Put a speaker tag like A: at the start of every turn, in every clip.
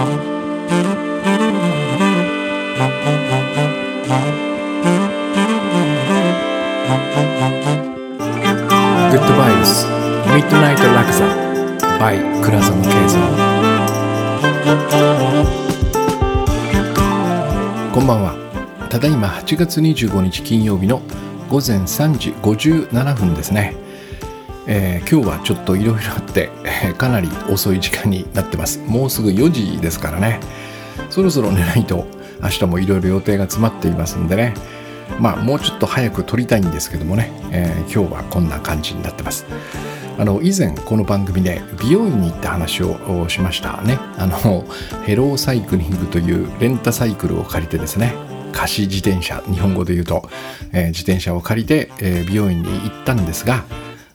A: グッドバイブスミッドナイトラクザ by 倉園慶三こんばんはただいま8月25日金曜日の午前3時57分ですね、えー、今日はちょっといろいろあって、かなり遅い時間になってます。もうすぐ4時ですからね。そろそろ寝ないと明日もいろいろ予定が詰まっていますんでね。まあもうちょっと早く撮りたいんですけどもね、えー、今日はこんな感じになってます。あの以前この番組で美容院に行った話をしました。ね。あのヘローサイクリングというレンタサイクルを借りてですね。貸し自転車。日本語で言うと、えー、自転車を借りて、えー、美容院に行ったんですが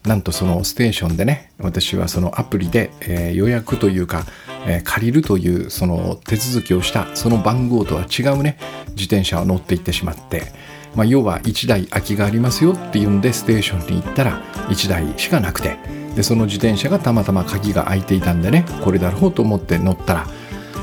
A: なんとそのステーションでね私はそのアプリで、えー、予約というか、えー、借りるというその手続きをしたその番号とは違うね自転車を乗って行ってしまってまあ、要は1台空きがありますよっていうんでステーションに行ったら1台しかなくてでその自転車がたまたま鍵が開いていたんでねこれだろうと思って乗ったら、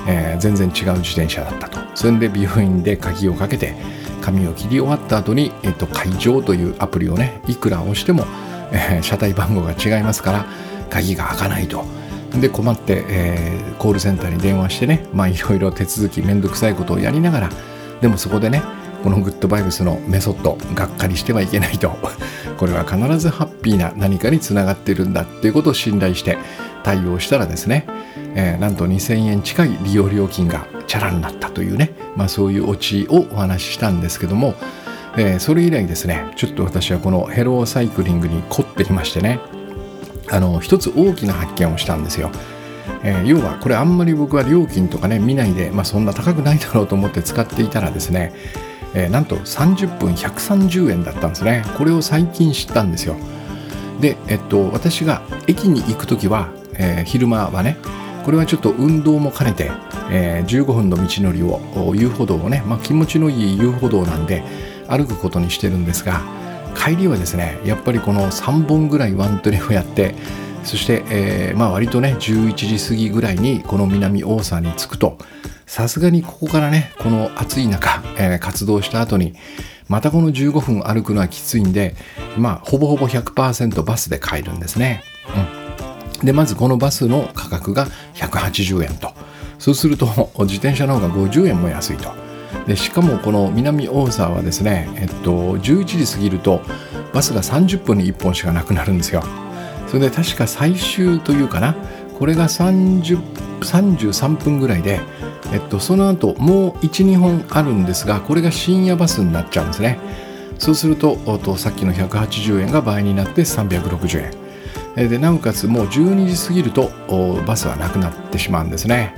A: えー、全然違う自転車だったと。それで美容院で鍵をかけて髪を切り終わった後に、えっと、会場というアプリをねいくら押しても、えー、車体番号が違いますから鍵が開かないと。で困って、えー、コールセンターに電話してねまあいろいろ手続きめんどくさいことをやりながらでもそこでねこのグッドバイブスのメソッドがっかりしてはいけないと これは必ずハッピーな何かにつながってるんだっていうことを信頼して対応したらですね、えー、なんと2000円近い利用料金がチャラになったというね、まあ、そういうオチをお話ししたんですけども、えー、それ以来ですねちょっと私はこのヘローサイクリングに凝ってきましてねあの一つ大きな発見をしたんですよ。えー、要はこれあんまり僕は料金とかね見ないで、まあ、そんな高くないだろうと思って使っていたらですねえー、なんと30分130円だったんですねこれを最近知ったんですよで、えっと、私が駅に行く時は、え、昼間はねこれはちょっと運動も兼ねて、えー、15分の道のりを遊歩道をね、まあ、気持ちのいい遊歩道なんで歩くことにしてるんですが帰りはですねやっぱりこの3本ぐらいワントレをやってそして、えー、まあ割とね11時過ぎぐらいにこの南大沢に着くとさすがにここからねこの暑い中、えー、活動した後にまたこの15分歩くのはきついんでまあほぼほぼ100%バスで帰るんですね、うん、でまずこのバスの価格が180円と。そうすると自転車の方が50円も安いと。でしかもこの南大沢はですね、えっと、11時過ぎるとバスが30分に1本しかなくなるんですよ。それで確か最終というかなこれが30 33分ぐらいでえっと、その後もう12本あるんですがこれが深夜バスになっちゃうんですね。そうするととさっきの180円が倍になって360円。でなおかつもう12時過ぎるとバスはなくなってしまうんですね。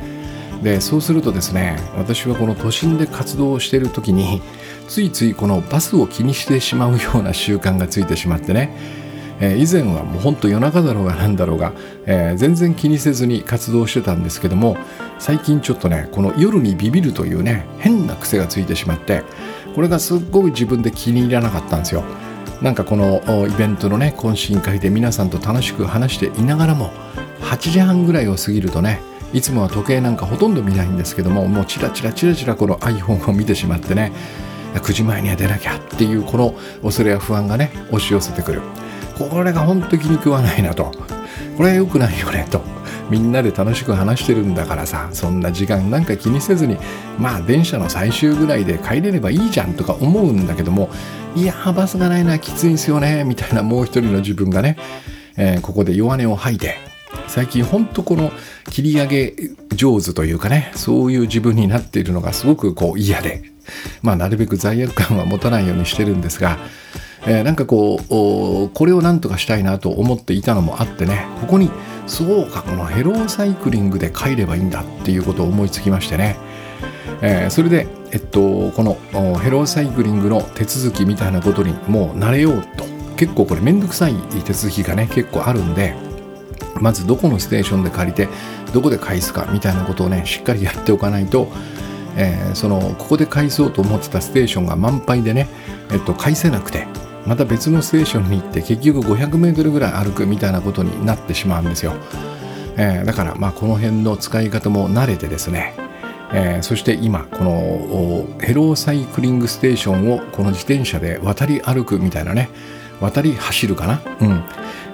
A: でそうするとですね私はこの都心で活動している時についついこのバスを気にしてしまうような習慣がついてしまってね。えー、以前はもうほんと夜中だろうが何だろうが、えー、全然気にせずに活動してたんですけども最近ちょっとねこの夜にビビるというね変な癖がついてしまってこれがすっごい自分で気に入らなかったんですよ。なんかこのイベントのね懇親会で皆さんと楽しく話していながらも8時半ぐらいを過ぎるとねいつもは時計なんかほとんど見ないんですけどももうチラチラチラチラこの iPhone を見てしまってね9時前には出なきゃっていうこの恐れや不安がね押し寄せてくる。これが本当気に食わないなと。これは良くないよねと。みんなで楽しく話してるんだからさそんな時間なんか気にせずにまあ電車の最終ぐらいで帰れればいいじゃんとか思うんだけどもいやバスがないのはきついんすよねみたいなもう一人の自分がね、えー、ここで弱音を吐いて最近ほんとこの切り上げ上手というかねそういう自分になっているのがすごくこう嫌でまあなるべく罪悪感は持たないようにしてるんですがえー、なんかこうこれをなんとかしたいなと思っていたのもあってねここにそうかこのヘローサイクリングで帰ればいいんだっていうことを思いつきましてね、えー、それで、えっと、このヘローサイクリングの手続きみたいなことにもう慣れようと。結構これめんどくさい手続きがね結構あるんでまずどこのステーションで借りてどこで返すかみたいなことをねしっかりやっておかないとえー、そのここで返そうと思ってたステーションが満杯でね、えっと、返せなくてまた別のステーションに行って結局 500m ぐらい歩くみたいなことになってしまうんですよ。えー、だからまあこの辺の使い方も慣れてですね、えー、そして今このヘローサイクリングステーションをこの自転車で渡り歩くみたいなね渡り走るかな、うん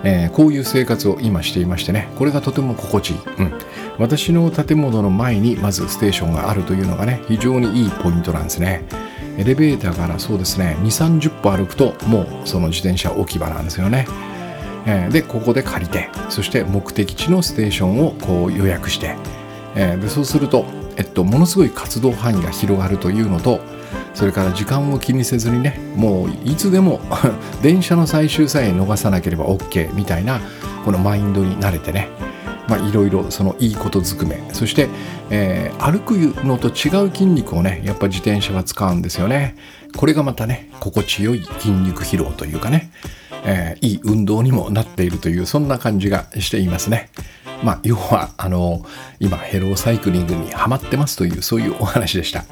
A: えー、こういう生活を今していましてね。これがとても心地いい、うん、私の建物の前にまずステーションがあるというのがね非常にいいポイントなんですね。エレベーターからそうですね。2 3 0歩歩くともうその自転車置き場なんですよね。えー、でここで借りてそして目的地のステーションをこう予約して、えー、でそうすると、えっと、ものすごい活動範囲が広がるというのとそれから時間を気にせずにねもういつでも 電車の最終さえ逃さなければ OK みたいなこのマインドに慣れてねまあ、いろいろそのいいことずくめそして、えー、歩くのと違う筋肉をねやっぱ自転車は使うんですよねこれがまたね心地よい筋肉疲労というかねえー、いい運動にもなっているというそんな感じがしていますね。まあ、要はあの今ヘローサイクリングにはまってますというそういうお話でした。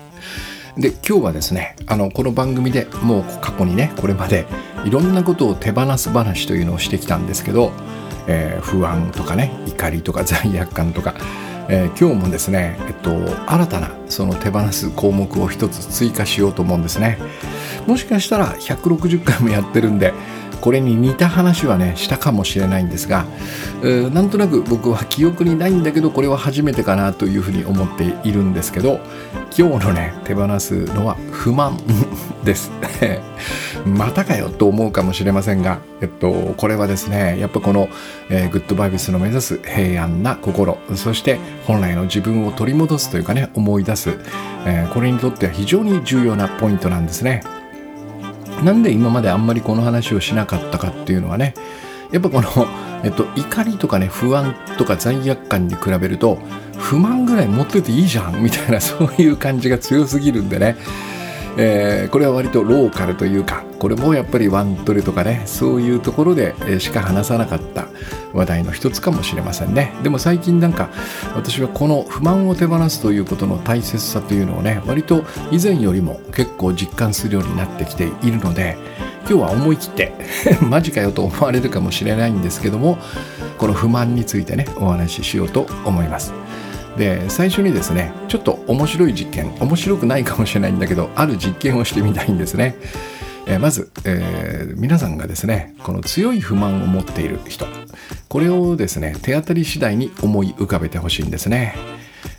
A: で今日はですねあのこの番組でもう過去にねこれまでいろんなことを手放す話というのをしてきたんですけど、えー、不安とかね怒りとか罪悪感とか、えー、今日もですね、えっと、新たなその手放す項目を一つ追加しようと思うんですね。もしかしたら160回もやってるんでこれに似た話はねしたかもしれないんですがなんとなく僕は記憶にないんだけどこれは初めてかなというふうに思っているんですけど今日のね手放すのは不満です またかよと思うかもしれませんが、えっと、これはですねやっぱこの、えー、グッドバイブスの目指す平安な心そして本来の自分を取り戻すというかね思い出す、えー、これにとっては非常に重要なポイントなんですね。なんで今まであんまりこの話をしなかったかっていうのはねやっぱこの、えっと、怒りとかね不安とか罪悪感に比べると不満ぐらい持ってていいじゃんみたいなそういう感じが強すぎるんでね。えー、これは割とローカルというかこれもやっぱりワントレとかねそういうところでしか話さなかった話題の一つかもしれませんねでも最近なんか私はこの不満を手放すということの大切さというのをね割と以前よりも結構実感するようになってきているので今日は思い切って マジかよと思われるかもしれないんですけどもこの不満についてねお話ししようと思います。で最初にですねちょっと面白い実験面白くないかもしれないんだけどある実験をしてみたいんですね、えー、まず、えー、皆さんがですねこの強い不満を持っている人これをですね手当たり次第に思い浮かべてほしいんですね。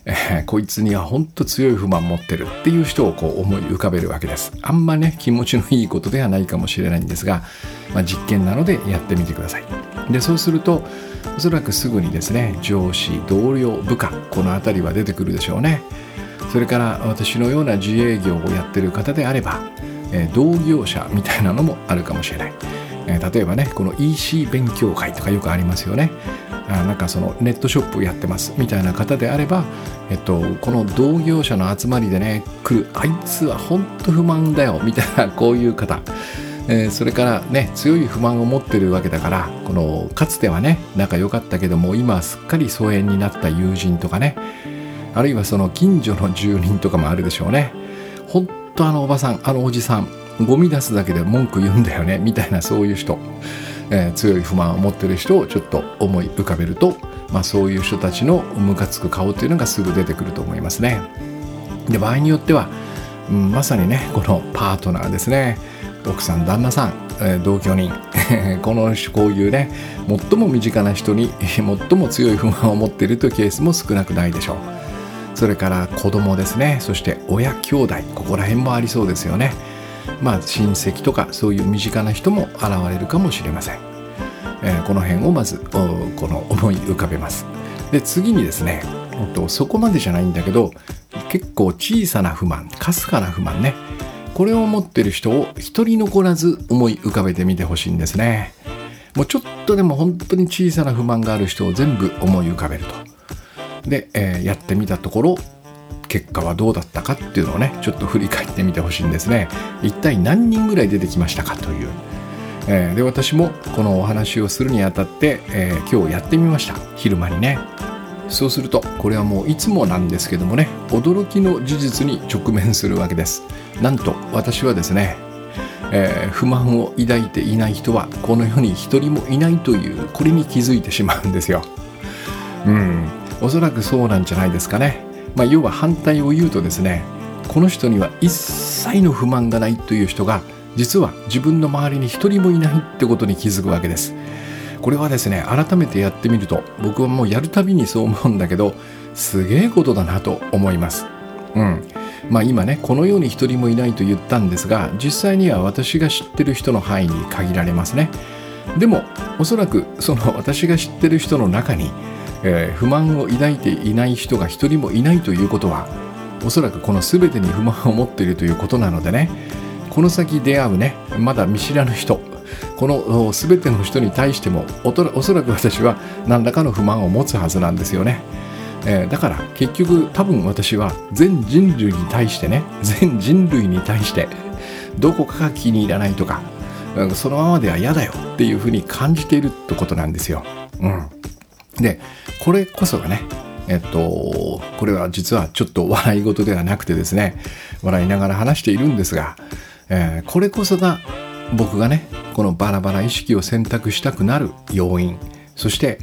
A: えー、こいつにはほんと強い不満持ってるっていう人をこう思い浮かべるわけです。あんまね気持ちのいいことではないかもしれないんですが、まあ、実験なのでやってみてください。でそうするとおそらくすぐにですね上司同僚部下この辺りは出てくるでしょうね。それから私のような自営業をやってる方であれば、えー、同業者みたいなのもあるかもしれない、えー、例えばねこの EC 勉強会とかよくありますよね。あなんかそのネットショップやってますみたいな方であれば、えっと、この同業者の集まりでね来る。あいつは本当不満だよみたいなこういう方。えー、それからね強い不満を持ってるわけだからこのかつてはね仲良かったけども今すっかり疎遠になった友人とかねあるいはその近所の住人とかもあるでしょうね。ほんとあのおばさんあのおじさんゴミ出すだけで文句言うんだよねみたいなそういう人、えー、強い不満を持ってる人をちょっと思い浮かべると、まあ、そういう人たちのムカつく顔っていうのがすぐ出てくると思いますね。で場合によっては、うん、まさにねこのパートナーですね。奥さん旦那さん、同居人。このこういうね最も身近な人に 最も強い不満を持っているというケースも少なくないでしょう。それから子供ですね。そして親兄弟。ここら辺もありそうですよね。まあ親戚とかそういう身近な人も現れるかもしれません、えー、この辺をまずこの思い浮かべます。で次にですねとそこまでじゃないんだけど結構小さな不満かすかな不満ね。これを持ってる人を一人残らず思い浮かべてみてほしいんですね。もうちょっとでも本当に小さな不満がある人を全部思い浮かべると。で、えー、やってみたところ結果はどうだったかっていうのをねちょっと振り返ってみてほしいんですね。一体何人ぐらい出てきましたかという、えー、で私もこのお話をするにあたって、えー、今日やってみました。昼間にね。そうするとこれはもういつもなんですけどもね驚きの事実に直面するわけです。なんと私はですね、えー、不満を抱いていない人はこの世に一人もいないというこれに気づいてしまうんですよ。うん。おそらくそうなんじゃないですかね、まあ、要は反対を言うとですねこの人には一切の不満がないという人が実は自分の周りに一人もいないってことに気づくわけです。これはですね改めてやってみると僕はもうやるたびにそう思うんだけどすげえことだなと思います。うん。まあ今ねこのように一人もいないと言ったんですが実際には私が知ってる人の範囲に限られますね。でもおそらくその私が知ってる人の中に、えー、不満を抱いていない人が一人もいないということはおそらくこの全てに不満を持っているということなのでねこの先出会うねまだ見知らぬ人この全ての人に対してもおそらく私は何らかの不満を持つはずなんですよね。えー、だから結局多分私は全人類に対してね全人類に対してどこかが気に入らないとかそのままでは嫌だよっていうふうに感じているってことなんですよ。うん、でこれこそがねえっとこれは実はちょっと笑い事ではなくてですね笑いながら話しているんですが、えー、これこそが僕がねこのバラバラ意識を選択したくなる要因。そして、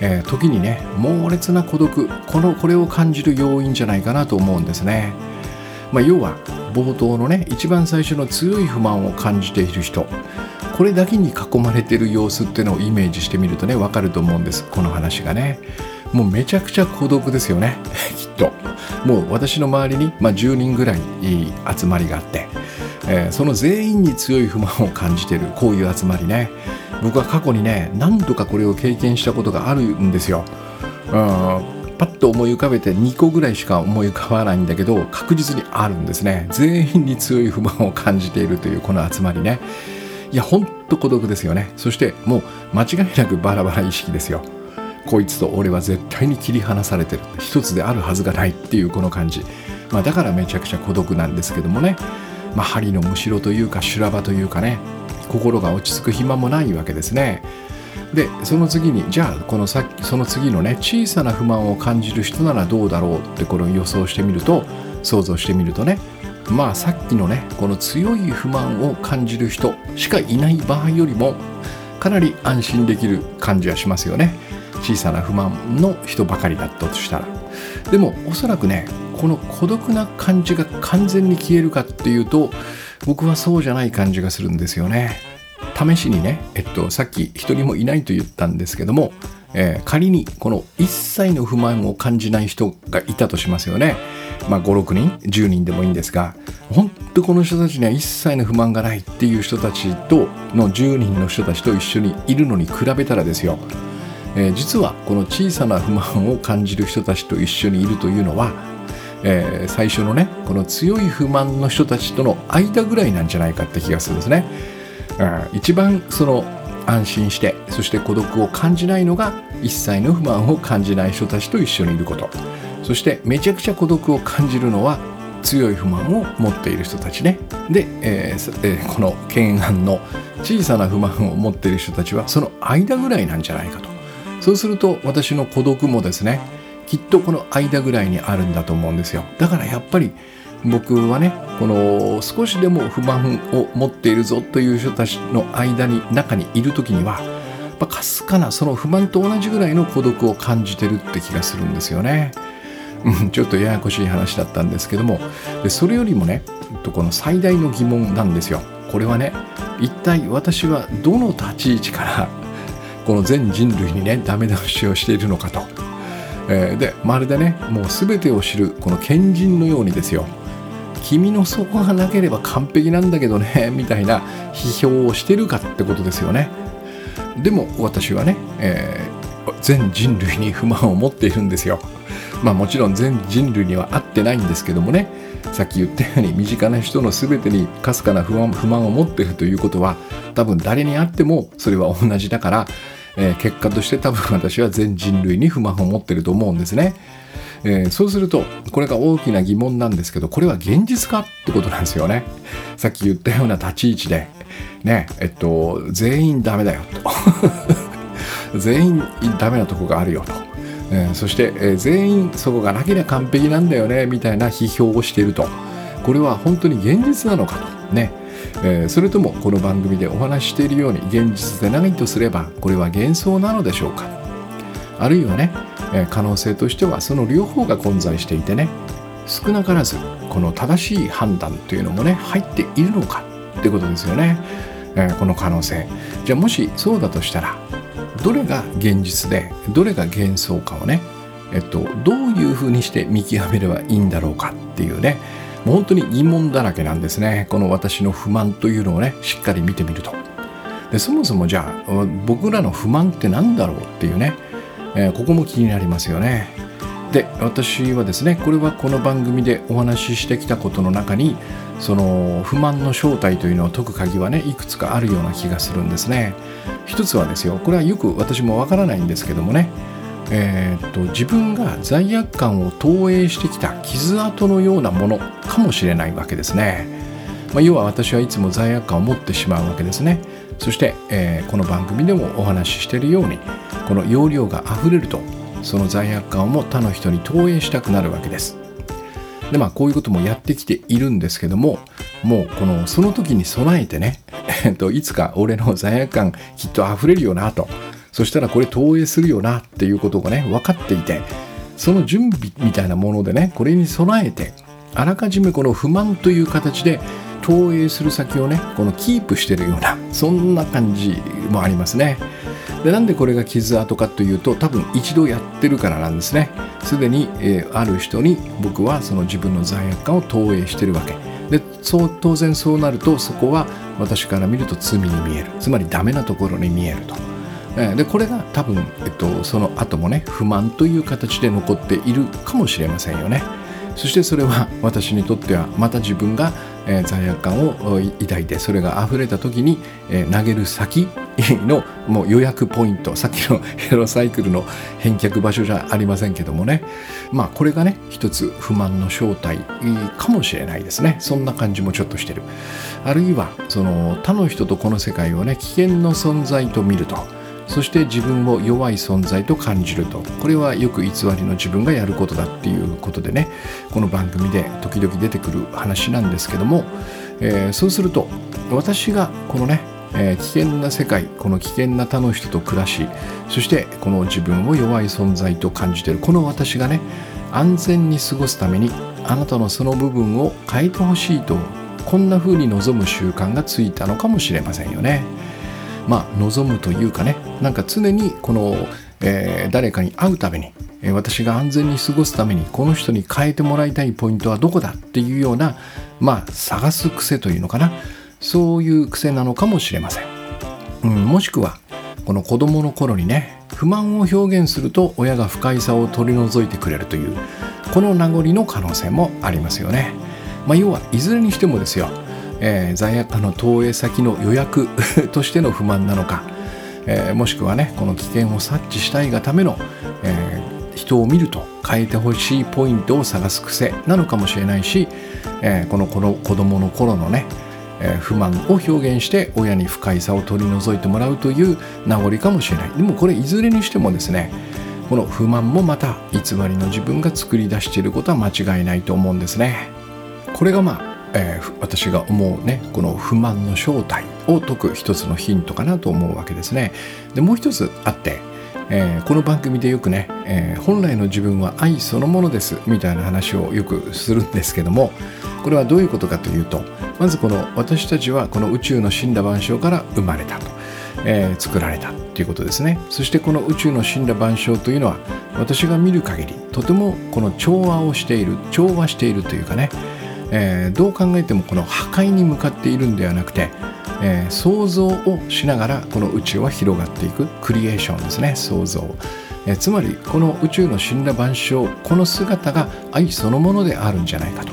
A: えー、時にね猛烈な孤独。このこれを感じる要因じゃないかなと思うんですね。まあ、要は冒頭のね一番最初の強い不満を感じている人。これだけに囲まれている様子っていうのをイメージしてみるとね分かると思うんです。この話がね。もうめちゃくちゃ孤独ですよね。きっと。もう私の周りに、まあ、10人ぐらい集まりがあって、えー、その全員に強い不満を感じているこういう集まりね。僕は過去にね何度かこれを経験したことがあるんですよ。うんパッと思い浮かべて2個ぐらいしか思い浮かばないんだけど確実にあるんですね。全員に強い不満を感じているというこの集まりね。いやほんと孤独ですよね。そしてもう間違いなくバラバラ意識ですよ。こいつと俺は絶対に切り離されてる。一つであるはずがないっていうこの感じ、まあ、だからめちゃくちゃ孤独なんですけどもね、まあ、針のむしろというか修羅場というかね心が落ち着く暇もないわけですね。でその次にじゃあこのさっきその次のね小さな不満を感じる人ならどうだろうってこれを予想してみると想像してみるとねまあさっきのねこの強い不満を感じる人しかいない場合よりもかなり安心できる感じはしますよね。小さな不満の人ばかりだったとしたら。でもおそらくねこの孤独な感じが完全に消えるかっていうと僕はそうじゃない感じがするんですよね試しにね、えっと、さっき一人もいないと言ったんですけども、えー、仮にこの一切の不満を感じない人がいたとしますよね。まあ、5、6人、10人でもいいんですが、本当この人たちには一切の不満がないっていう人たちとの10人の人たちと一緒にいるのに比べたらですよ、えー、実はこの小さな不満を感じる人たちと一緒にいるというのは、えー、最初のねこの強い不満の人たちとの間ぐらいなんじゃないかって気がするんですね。うん、一番その安心してそして孤独を感じないのが一切の不満を感じない人たちと一緒にいること。そしてめちゃくちゃ孤独を感じるのは強い不満を持っている人たちね。で、えーえー、この懸案の小さな不満を持っている人たちはその間ぐらいなんじゃないかと。そうすると私の孤独もですねきっとこの間ぐらいにあるんだと思うんですよだからやっぱり僕はねこの少しでも不満を持っているぞという人たちの間に中にいる時にはかすかなその不満と同じぐらいの孤独を感じてるって気がするんですよね。うん、ちょっとややこしい話だったんですけどもでそれよりもねこの最大の疑問なんですよ。これはね一体私はどの立ち位置からこの全人類にねダメ出しをしているのかと。えー、でまるでねもう全てを知るこの賢人のようにですよ。君のそこがなければ完璧なんだけどね みたいな批評をしてるかってことですよね。でも私はね、えー、全人類に不満を持っているんですよ。まあもちろん全人類には合ってないんですけどもねさっき言ったように身近な人の全てにかすかな不満不満を持ってるということは多分誰にあってもそれは同じだから、えー、結果として多分私は全人類に不満を持ってると思うんですね。えー、そうするとこれが大きな疑問なんですけどこれは現実かってことなんですよね。さっき言ったような立ち位置で。ねえっと全員ダメだよと。全員ダメなとこがあるよと、えー、そして、えー、全員そこがなければ完璧なんだよねみたいな批評をしていると。これは本当に現実なのかと。ね。えー、それともこの番組でお話ししているように現実でないとすればこれは幻想なのでしょうか？あるいはね、え可能性としてはその両方が混在していてね少なからずこの正しい判断というのもね入っているのかってことですよね、えー、この可能性。じゃあもしそうだとしたらどれが現実でどれが幻想かをねえっと、どういうふうにして見極めればいいんだろうかっていうねもう本当に疑問だらけなんですね。この私の不満というのをねしっかり見てみると。でそもそもじゃあ僕らの不満って何だろうっていうね、えー、ここも気になりますよね。で私はですねこれはこの番組でお話ししてきたことの中にその不満の正体というのを解く鍵はねいくつかあるような気がするんですね。一つはですよこれはよく私もわからないんですけどもねえー、っと自分が罪悪感を投影してきた傷跡のようなものかもしれないわけですね、まあ、要は私はいつも罪悪感を持ってしまうわけですね。そして、えー、この番組でもお話ししているようにこの容量があふれるとその罪悪感をも他の人に投影したくなるわけです。でまあこういうこともやってきているんですけどももうこのその時に備えてね、えっと、いつか俺の罪悪感きっと溢れるよなと。そしたらこれ投影するよなっていうことがね分かっていてその準備みたいなものでねこれに備えてあらかじめこの不満という形で投影する先をねこのキープしてるようなそんな感じもありますね。でなんでこれが傷跡かというと多分一度やってるからなんですね。すでに、えー、ある人に僕はその自分の罪悪感を投影してるわけ。でそう当然そうなるとそこは私から見ると罪に見える。つまりダメなところに見えると。でこれが多分、えっと、その後もね不満という形で残っているかもしれませんよね。そしてそれは私にとってはまた自分が、え、罪悪感を抱いてそれが溢れた時に、え、投げる先のもう予約ポイントさっきの ヘロサイクルの返却場所じゃありませんけどもね。まあこれがね一つ不満の正体かもしれないですね。そんな感じもちょっとしてる。あるいはその他の人とこの世界をね危険の存在と見ると。そして自分を弱い存在と感じると。これはよく偽りの自分がやることだっていうことでね。この番組で時々出てくる話なんですけども、えー、そうすると私がこのねえー、危険な世界この危険な他の人と暮らしそしてこの自分を弱い存在と感じてるこの私がね安全に過ごすためにあなたのその部分を変えてほしいとこんな風に望む習慣がついたのかもしれませんよね。まあ望むというかねなんか常にこの、えー、誰かに会うために、私が安全に過ごすためにこの人に変えてもらいたいポイントはどこだっていうようなまあ探す癖というのかな。そういう癖なのかもしれません、うん、もしくはこの子供の頃にね不満を表現すると親が不快さを取り除いてくれるというこの名残の可能性もありますよね、まあ、要はいずれにしてもですよえー、罪悪感の投影先の予約 としての不満なのか、えー、もしくはねこの危険を察知したいがための、えー、人を見ると変えてほしいポイントを探す癖なのかもしれないし、えこのこの子供の頃のねえ不満を表現して親に不快さを取り除いてもらうという名残かもしれない。でもこれいずれにしてもですねこの不満もまた偽りの自分が作り出していることは間違いないと思うんですね。これがまあえー、私が思うねこの不満の正体を解く一つのヒントかなと思うわけですね。でもう一つあって、えー、この番組でよくね、えー、本来の自分は愛そのものですみたいな話をよくするんですけどもこれはどういうことかというとまずこの私たちはこの宇宙の死んだ万象から生まれたと、えー、作られたということですねそしてこの宇宙の死んだ万象というのは私が見る限りとてもこの調和をしている調和しているというかねえー、どう考えてもこの破壊に向かっているんではなくて、えー、想像をしながらこの宇宙は広がっていくクリエーションですね。想像、えー、つまりこの宇宙の死んだ万象この姿が愛そのものであるんじゃないかと、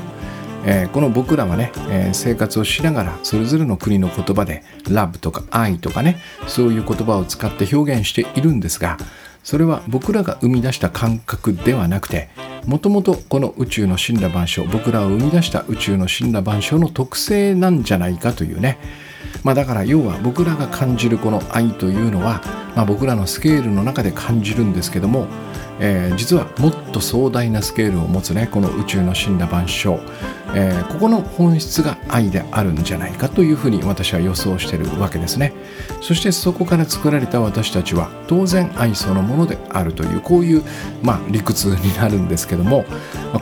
A: えー、この僕らはね、え、生活をしながらそれぞれの国の言葉でラブとか愛とかねそういう言葉を使って表現しているんですがそれは僕らが生み出した感覚ではなくてもともとこの宇宙の神羅万象僕らを生み出した宇宙の神羅万象の特性なんじゃないかというね、まあ、だから要は僕らが感じるこの愛というのは、まあ、僕らのスケールの中で感じるんですけども、えー、実はもっと壮大なスケールを持つねこの宇宙の死んだ万象、えー、ここの本質が愛であるんじゃないかというふうに私は予想しているわけですね。そしてそこから作られた私たちは当然愛そのものであるというこういう、まあ、理屈になるんですけども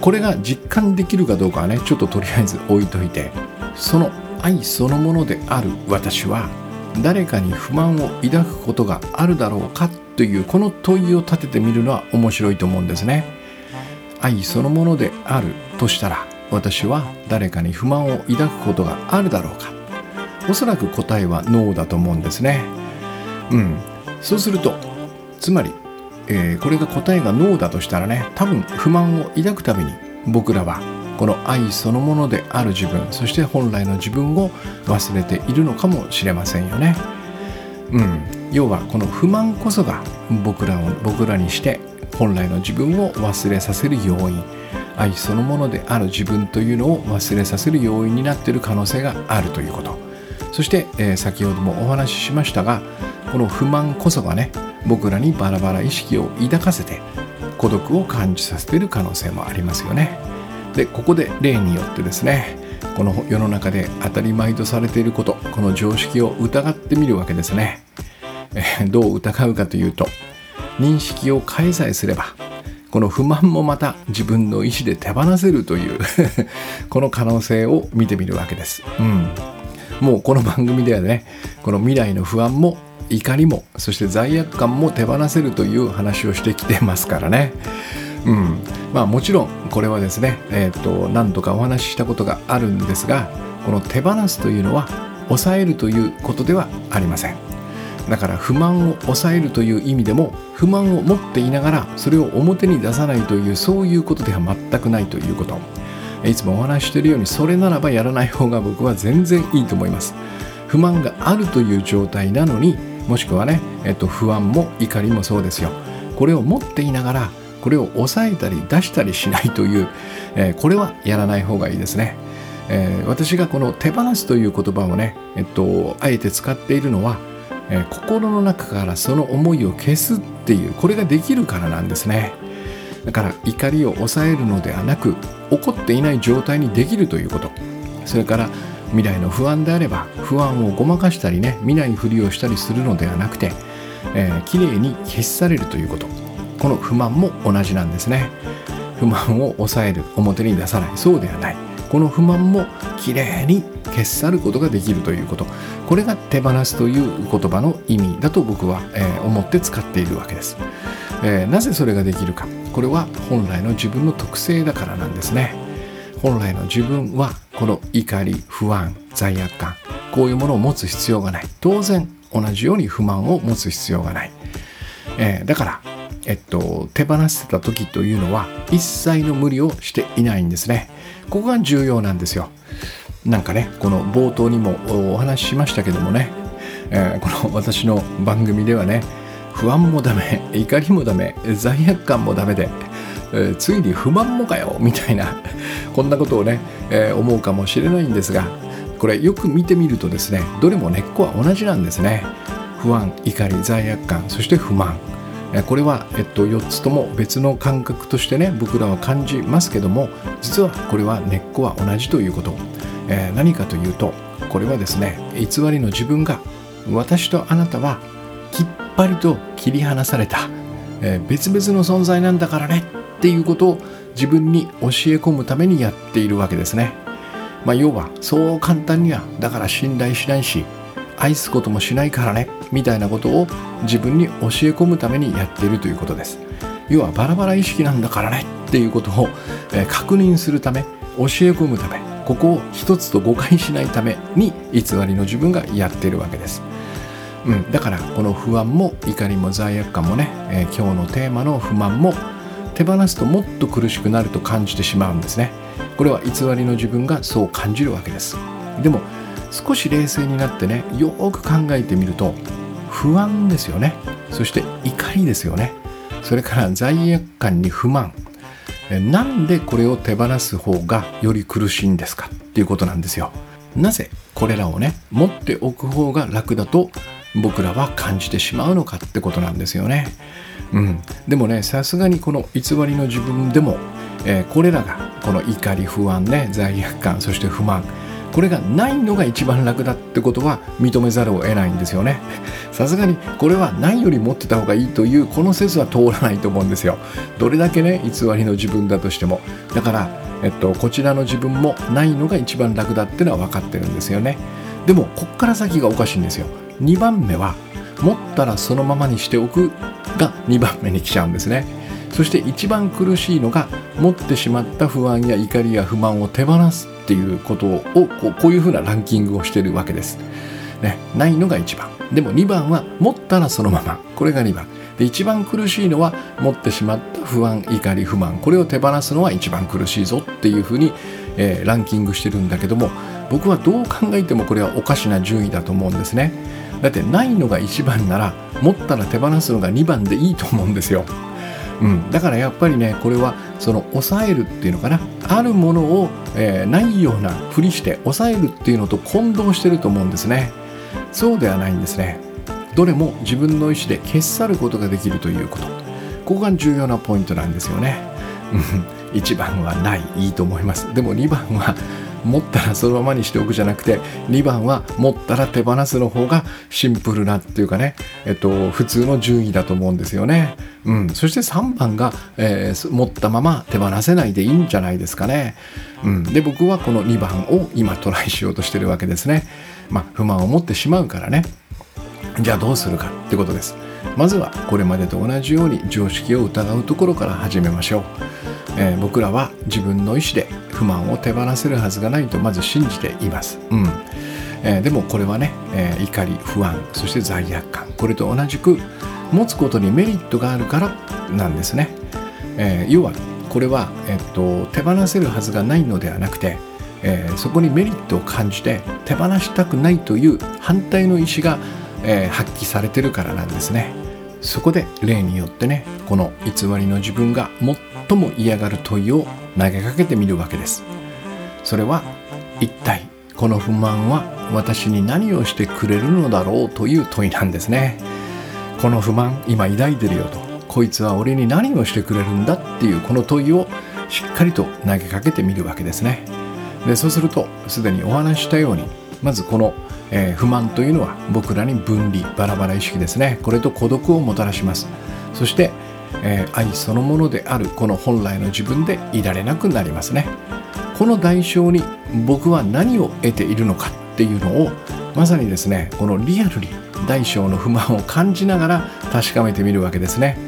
A: これが実感できるかどうかはねちょっととりあえず置いといてその愛そのものである私は誰かに不満を抱くことがあるだろうかというこの問いを立ててみるのは面白いと思うんですね。愛そのものであるとしたら私は誰かに不満を抱くことがあるだろうか。おそらく答えはノーだと思うんですね。うん。そうするとつまり、えー、これが答えがノーだとしたらね多分不満を抱くたびに僕らはこの愛そのものである自分そして本来の自分を忘れているのかもしれませんよね。うん、要はこの不満こそが僕らを僕らにして本来の自分を忘れさせる要因愛そのものである自分というのを忘れさせる要因になっている可能性があるということそして、えー、先ほどもお話ししましたがこの不満こそがね僕らにバラバラ意識を抱かせて孤独を感じさせている可能性もありますよね。でここで例によってですねこの世の中で当たり前とされていることこの常識を疑ってみるわけですね、えどう疑うかというと認識を変えさえすればこの不満もまた自分の意思で手放せるという この可能性を見てみるわけです、うん、もうこの番組ではねこの未来の不安も怒りもそして罪悪感も手放せるという話をしてきてますからね。うん。まあ、もちろんこれはですね、えーと、何度かお話ししたことがあるんですがこの手放すというのは抑えるということではありません。だから不満を抑えるという意味でも不満を持っていながらそれを表に出さないというそういうことでは全くないということ。いつもお話ししているようにそれならばやらない方が僕は全然いいと思います。不満があるという状態なのにもしくはね、えっと、不安も怒りもそうですよ。これを持っていながらこれを抑えたり出したりしないという、えー、これはやらない方がいいですね。えー、私がこの手放すという言葉をね、えっと、あえて使っているのは、えー、心の中からその思いを消すっていうこれができるからなんですね。だから怒りを抑えるのではなく怒っていない状態にできるということ。それから未来の不安であれば不安をごまかしたりね見ないふりをしたりするのではなくて、えー、きれいに消し去れるということ。この不満も同じなんですね。不満を抑える表に出さない。そうではない。この不満もきれいに消し去ることができるということ。これが手放すという言葉の意味だと僕は、えー、思って使っているわけです、えー、なぜそれができるか。これは本来の自分の特性だからなんですね。本来の自分はこの怒り不安罪悪感。こういうものを持つ必要がない。当然同じように不満を持つ必要がない、えー、だからえっと、手放してた時というのは一切の無理をしていないんですね。ここが重要なんですよ。なんかね、この冒頭にもお話ししましたけどもね、えー、この私の番組ではね、不安もダメ、怒りもダメ、罪悪感もダメで、えー、ついに不満もかよみたいな、こんなことをね、えー、思うかもしれないんですが、これよく見てみるとですね、どれも根っこは同じなんですね。不安、怒り、罪悪感、そして不満。これは、えっと、4つとも別の感覚としてね僕らは感じますけども実はこれは根っこは同じということ、えー、何かというとこれはですね偽りの自分が私とあなたはきっぱりと切り離された、えー、別々の存在なんだからねっていうことを自分に教え込むためにやっているわけですね。まあ、要はそう簡単にはだから信頼しないし愛すこともしないからねみたいなことを自分に教え込むためにやっているということです。要はバラバラ意識なんだからねっていうことを、えー、確認するため教え込むためここを一つと誤解しないために偽りの自分がやっているわけです、うん、だからこの不安も怒りも罪悪感もね、えー、今日のテーマの不満も手放すともっと苦しくなると感じてしまうんですね。これは偽りの自分がそう感じるわけです。でも少し冷静になってねよく考えてみると不安ですよね。そして怒りですよね。それから罪悪感に不満。なんでこれを手放す方がより苦しいんですかっていうことなんですよ。なぜこれらをね持っておく方が楽だと僕らは感じてしまうのかってことなんですよね。うん、でもねさすがにこの偽りの自分でも、えー、これらがこの怒り不安ね罪悪感そして不満これがないのが一番楽だってことは認めざるを得ないんですよね。さすがにこれはないより持ってた方がいいというこの説は通らないと思うんですよ。どれだけね偽りの自分だとしても。だからえっとこちらの自分もないのが一番楽だってのは分かってるんですよね。でもこっから先がおかしいんですよ。2番目は持ったらそのままにしておくが2番目に来ちゃうんですね。そして一番苦しいのが持ってしまった不安や怒りや不満を手放す。っていうことをこうこういうふうなランキングをしてるわけです。ね、ないのが1番。でも2番は持ったらそのまま。これが2番。で一番苦しいのは持ってしまった不安怒り不満。これを手放すのは一番苦しいぞっていうふうに、えー、ランキングしてるんだけども僕はどう考えてもこれはおかしな順位だと思うんですね。だってないのが1番なら持ったら手放すのが2番でいいと思うんですよ。うん、だからやっぱりねこれはその抑えるっていうのかな。あるものを、えー、ないようなふりして抑えるっていうのと混同してると思うんですね。そうではないんですね。どれも自分の意思で消し去ることができるということ。ここが重要なポイントなんですよね。1番はないいいと思います。でも2番は持ったらそのままにしておくじゃなくて2番は持ったら手放すの方がシンプルなっていうかね、えっと、普通の順位だと思うんですよね。うん、そして3番が、えー、持ったまま手放せないでいいんじゃないですかね。うん、で僕はこの2番を今トライしようとしてるわけですね。まあ、不満を持ってしまうからね。じゃあどうするかってことです。まずはこれまでと同じように常識を疑うところから始めましょう。えー、僕らは自分の意思で不満を手放せるはずがないとまず信じています。うんえー、でもこれはね、えー、怒り不安そして罪悪感これと同じく持つことにメリットがあるからなんですね。え要はこれは、えっと、手放せるはずがないのではなくて、えそこにメリットを感じて手放したくないという反対の意思が、え発揮されてるからなんですね。そこで例によってねこの偽りの自分が最も嫌がる問いを投げかけてみるわけです。それは一体この不満は私に何をしてくれるのだろうという問いなんですね。この不満今抱いてるよと。こいつは俺に何をしてくれるんだっていうこの問いをしっかりと投げかけてみるわけですね。でそうするとすでにお話ししたようにまずこのえー、不満というのは僕らに分離バラバラ意識ですね。これと孤独をもたらします。そして、えー、愛そのものであるこの本来の自分でいられなくなりますね。この代償に僕は何を得ているのかっていうのをまさにですねこのリアルに大小の不満を感じながら確かめてみるわけですね。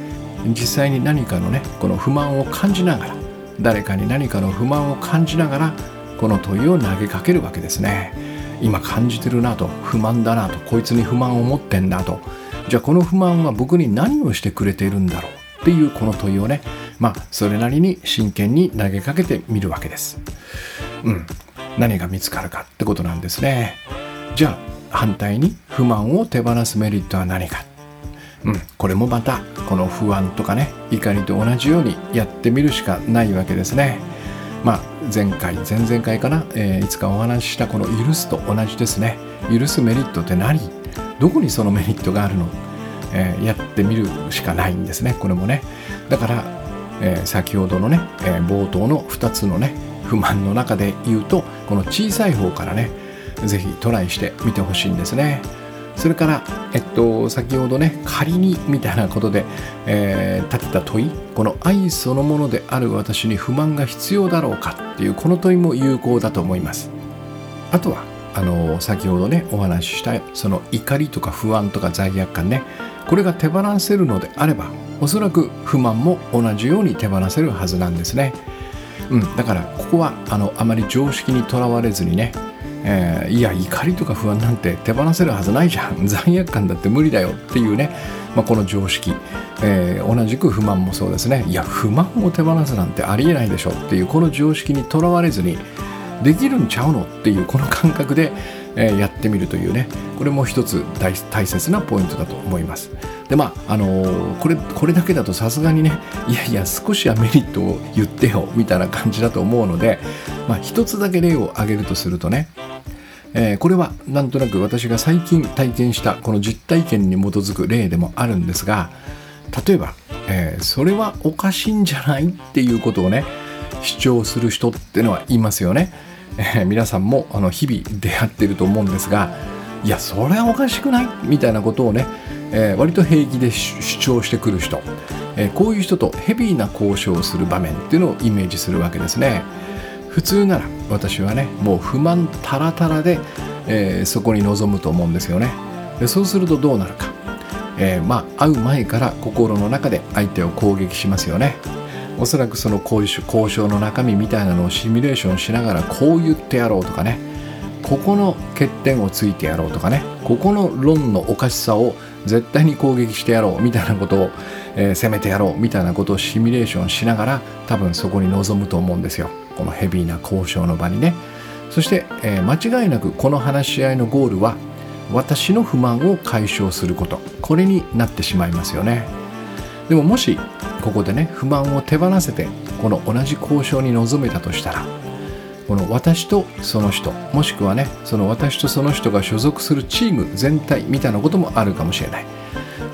A: 実際に何かのねこの不満を感じながら誰かに何かの不満を感じながらこの問いを投げかけるわけですね。今感じてるなと不満だなとこいつに不満を持ってんだと。じゃあこの不満は僕に何をしてくれているんだろう。っていうこの問いをねまあそれなりに真剣に投げかけてみるわけです。うん。何が見つかるかってことなんですね。じゃあ反対に不満を手放すメリットは何か。うん、これもまたこの不安とかね怒りと同じようにやってみるしかないわけですね。まあ、前回前々回かな、えー、いつかお話ししたこの許すと同じですね。許すメリットって何？どこにそのメリットがあるの、えー、やってみるしかないんですねこれもねだから、えー、先ほどのね、え冒頭の2つのね不満の中で言うとこの小さい方からね是非トライしてみてほしいんですね。それから、えっと、先ほどね仮にみたいなことで、えー、立てた問いこの愛そのものである私に不満が必要だろうかっていうこの問いも有効だと思いますあとはあの先ほどねお話ししたその怒りとか不安とか罪悪感ねこれが手放せるのであればおそらく不満も同じように手放せるはずなんですね、うん、だからここはあのあまり常識にとらわれずにねえー、いや怒りとか不安なんて手放せるはずないじゃん。罪悪感だって無理だよっていうね、まあ、この常識、えー、同じく不満もそうですね。いや不満を手放すなんてありえないでしょっていうこの常識にとらわれずにできるんちゃうのっていうこの感覚で、え、やってみるというねこれも一つ大大切なポイントだと思います。でまああのー、これこれだけだとさすがにねいやいや少しはメリットを言ってよみたいな感じだと思うので、まあ、一つだけ例を挙げるとするとねえー、これはなんとなく私が最近体験したこの実体験に基づく例でもあるんですが例えば、えー、それはおかしいんじゃない？っていうことをね主張する人ってのはいますよね、えー、皆さんもあの日々出会ってると思うんですがいやそれはおかしくない？みたいなことをね、えー、割と平気で主張してくる人、えー、こういう人とヘビーな交渉をする場面っていうのをイメージするわけですね。普通なら私はねもう不満たらたらで、え、そこに臨むと思うんですよね。でそうするとどうなるか、え、まあ会う前から心の中で相手を攻撃しますよね。おそらくその交渉の中身みたいなのをシミュレーションしながらこう言ってやろうとかね。ここの欠点をついてやろうとかね。ここの論のおかしさを絶対に攻撃してやろうみたいなことを、えー、攻めてやろうみたいなことをシミュレーションしながら多分そこに臨むと思うんですよ。このヘビーな交渉の場にね。そして、えー、間違いなくこの話し合いのゴールは私の不満を解消すること。これになってしまいますよね。でももしここでね不満を手放せてこの同じ交渉に臨めたとしたらこの私とその人もしくはねその私とその人が所属するチーム全体みたいなこともあるかもしれない。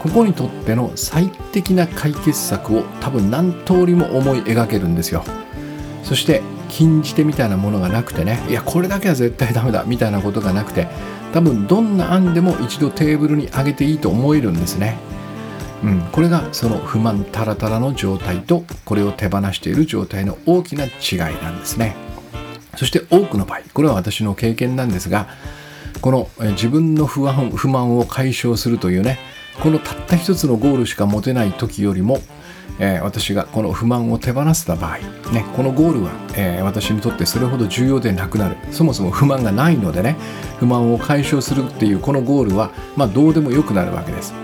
A: ここにとっての最適な解決策を多分何通りも思い描けるんですよ。そして禁じ手みたいなものがなくてねいやこれだけは絶対ダメだみたいなことがなくて多分どんな案でも一度テーブルに上げていいと思えるんですね。うん、これがその不満タラタラの状態とこれを手放している状態の大きな違いなんですね。そして多くの場合これは私の経験なんですがこの自分の不安不満を解消するというねこのたった一つのゴールしか持てない時よりも、えー、私がこの不満を手放した場合、ね、このゴールは、えー、私にとってそれほど重要でなくなる。そもそも不満がないのでね不満を解消するっていうこのゴールは、まあ、どうでもよくなるわけです。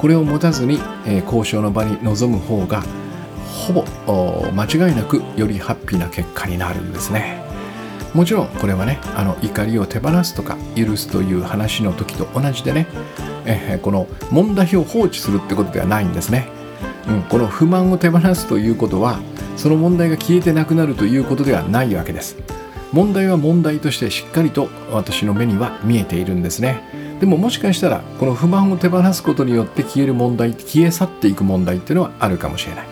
A: これを持たずに、え、交渉の場に臨む方がほぼ間違いなくよりハッピーな結果になるんですね。もちろんこれはねあの怒りを手放すとか許すという話の時と同じでね、え、この問題を放置するってことではないんですね、うん、この不満を手放すということはその問題が消えてなくなるということではないわけです。問題は問題としてしっかりと私の目には見えているんですね。でももしかしたらこの不満を手放すことによって消える問題消え去っていく問題っていうのはあるかもしれない。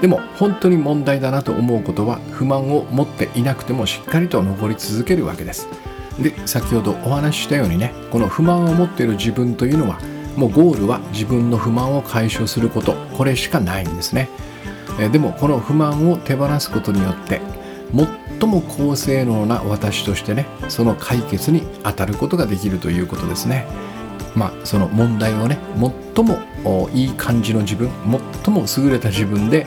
A: でも本当に問題だなと思うことは不満を持っていなくてもしっかりと残り続けるわけです。で先ほどお話ししたようにねこの不満を持っている自分というのはもうゴールは自分の不満を解消すること。これしかないんですね。でもこの不満を手放すことによって最も高性能な私としてねその解決に当たることができるということですね。まあその問題をね最もいい感じの自分最も優れた自分で、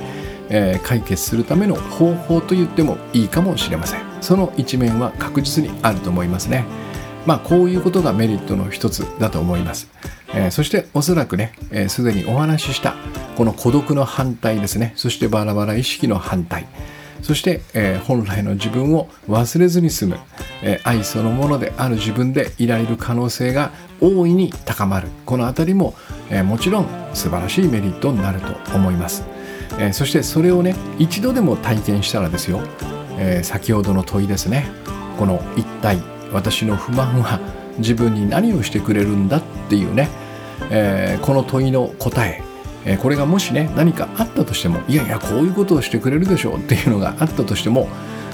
A: えー、解決するための方法と言ってもいいかもしれません。その一面は確実にあると思いますね。まあこういうことがメリットの一つだと思います、えー、そしておそらくねすで、ー、にお話ししたこの孤独の反対ですね。そしてバラバラ意識の反対。そして、えー、本来の自分を忘れずに済む、えー、愛そのものである自分でいられる可能性が大いに高まる。この辺りも、えー、もちろん素晴らしいメリットになると思います、えそしてそれをね一度でも体験したらですよ、え先ほどの問いですね。この一体私の不満は自分に何をしてくれるんだっていうね、えこの問いの答え。えこれがもしね何かあったとしてもいやいやこういうことをしてくれるでしょうっていうのがあったとしても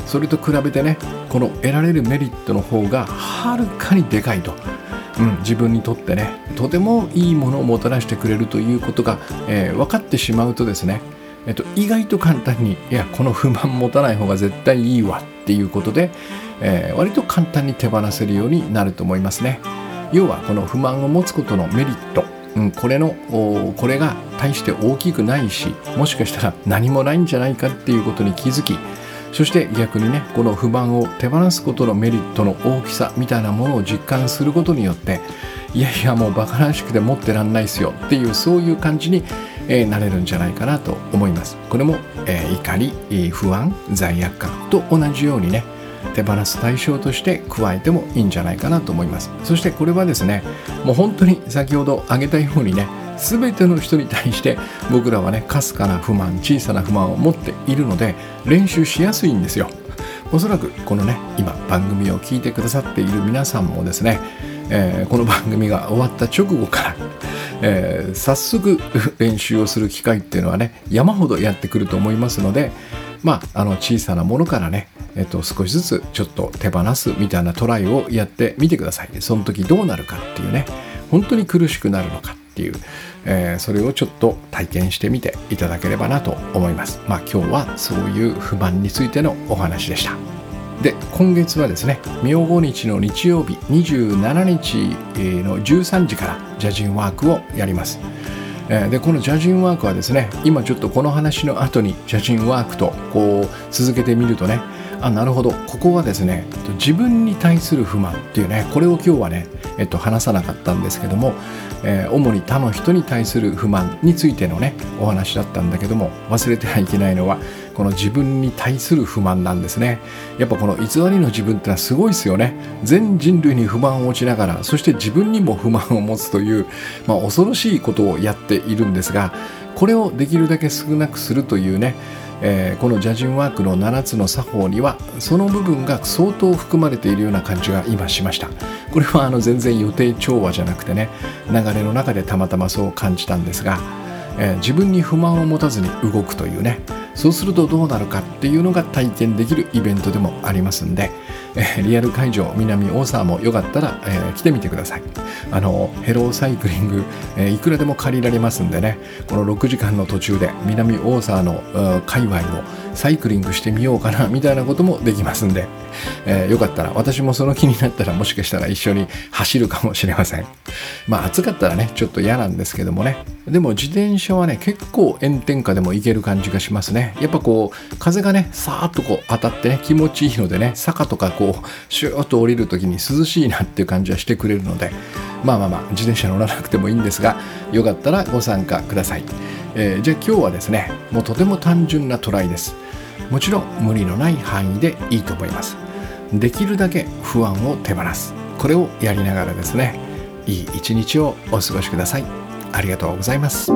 A: それと比べてねこの得られるメリットの方がはるかにでかいと、うん、自分にとってねとてもいいものをもたらしてくれるということが、えー、分かってしまうとですね、えっと、意外と簡単にいやこの不満持たない方が絶対いいわっていうことで、えー、割と簡単に手放せるようになると思いますね。要はこの不満を持つことのメリットうん、これのこれが大して大きくないしもしかしたら何もないんじゃないかっていうことに気づきそして逆にねこの不満を手放すことのメリットの大きさみたいなものを実感することによっていやいやもうバカらしくて持ってらんないっすよっていうそういう感じに、えー、なれるんじゃないかなと思います。これも、えー、怒り不安罪悪感と同じようにね手放す対象として加えてもいいんじゃないかなと思います。そしてこれはですねもう本当に先ほど挙げたようにね全ての人に対して僕らはねかすかな不満小さな不満を持っているので練習しやすいんですよ。おそらくこのね今番組を聞いてくださっている皆さんもですね、えー、この番組が終わった直後から、えー、早速練習をする機会っていうのはね山ほどやってくると思いますのでまああの小さなものからねえっと、少しずつちょっと手放すみたいなトライをやってみてください。その時どうなるかっていうね、本当に苦しくなるのかっていう、えー、それをちょっと体験してみていただければなと思います。まあ今日はそういう不満についてのお話でした。で今月はですね明後日の日曜日27日の13時からジャジンワークをやります。えでこのジャジンワークはですね今ちょっとこの話の後にジャジンワークとこう続けてみるとねあなるほど。ここはですね自分に対する不満っていうねこれを今日はね、えっと、話さなかったんですけども、えー、主に他の人に対する不満についてのねお話だったんだけども忘れてはいけないのはこの自分に対する不満なんですね。やっぱこの偽りの自分ってのはすごいですよね。全人類に不満を持ちながらそして自分にも不満を持つという、まあ、恐ろしいことをやっているんですがこれをできるだけ少なくするというねえー、このジャジンワークの7つの作法にはその部分が相当含まれているような感じが今しました。これはあの全然予定調和じゃなくてね流れの中でたまたまそう感じたんですが、えー、自分に不満を持たずに動くというねそうするとどうなるかっていうのが体験できるイベントでもありますんで、えー、リアル会場南大沢もよかったら、えー、来てみてください。あのヘローサイクリング、えー、いくらでも借りられますんでね。この6時間の途中で南大沢の界隈をサイクリングしてみようかなみたいなこともできますんで、えー、よかったら私もその気になったらもしかしたら一緒に走るかもしれません。まあ暑かったらねちょっと嫌なんですけどもね。でも自転車はね結構炎天下でも行ける感じがしますね。やっぱこう風がねさーっとこう当たってね気持ちいいのでね坂とかこうシューッと降りる時に涼しいなっていう感じはしてくれるので。まあまあまあ自転車乗らなくてもいいんですがよかったらご参加ください、えー、じゃあ今日はですねもうとても単純なトライです。もちろん無理のない範囲でいいと思います。できるだけ不安を手放す。これをやりながらですねいい一日をお過ごしください。ありがとうございます。